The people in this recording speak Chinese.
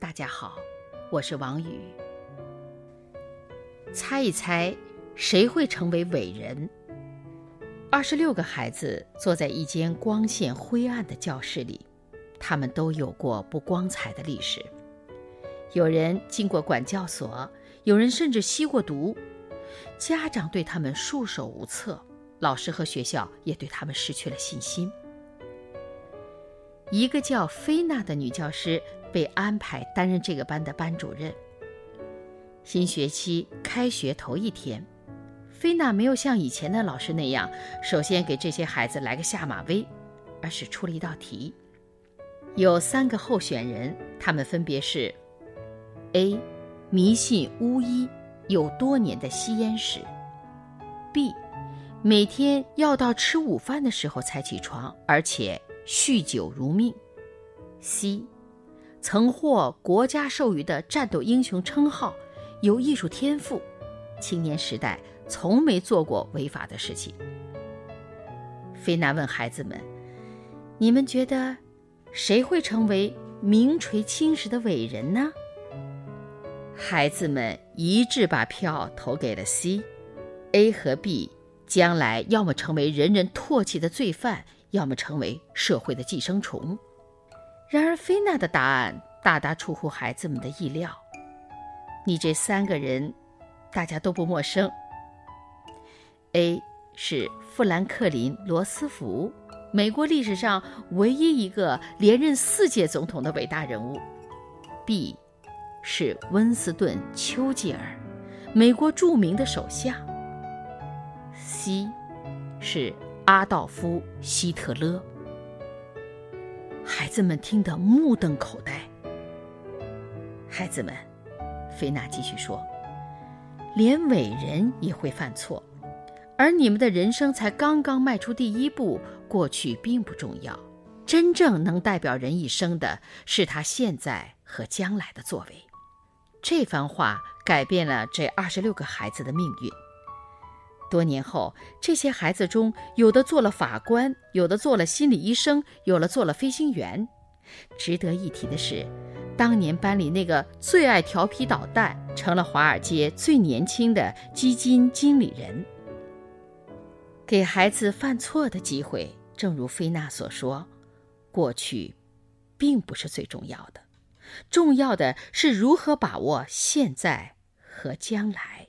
大家好，我是王宇。猜一猜，谁会成为伟人？二十六个孩子坐在一间光线灰暗的教室里，他们都有过不光彩的历史。有人进过管教所。有人甚至吸过毒，家长对他们束手无策，老师和学校也对他们失去了信心。一个叫菲娜的女教师被安排担任这个班的班主任。新学期开学头一天，菲娜没有像以前的老师那样，首先给这些孩子来个下马威，而是出了一道题。有三个候选人，他们分别是：A。迷信巫医，有多年的吸烟史。B，每天要到吃午饭的时候才起床，而且酗酒如命。C，曾获国家授予的战斗英雄称号，有艺术天赋，青年时代从没做过违法的事情。菲娜问孩子们：“你们觉得，谁会成为名垂青史的伟人呢？”孩子们一致把票投给了 C，A 和 B 将来要么成为人人唾弃的罪犯，要么成为社会的寄生虫。然而，菲娜的答案大大出乎孩子们的意料。你这三个人，大家都不陌生。A 是富兰克林·罗斯福，美国历史上唯一一个连任四届总统的伟大人物。B。是温斯顿·丘吉尔，美国著名的首相。C，是阿道夫·希特勒。孩子们听得目瞪口呆。孩子们，菲娜继续说：“连伟人也会犯错，而你们的人生才刚刚迈出第一步。过去并不重要，真正能代表人一生的是他现在和将来的作为。”这番话改变了这二十六个孩子的命运。多年后，这些孩子中有的做了法官，有的做了心理医生，有了做了飞行员。值得一提的是，当年班里那个最爱调皮捣蛋，成了华尔街最年轻的基金经理人。给孩子犯错的机会，正如菲娜所说，过去，并不是最重要的。重要的是如何把握现在和将来。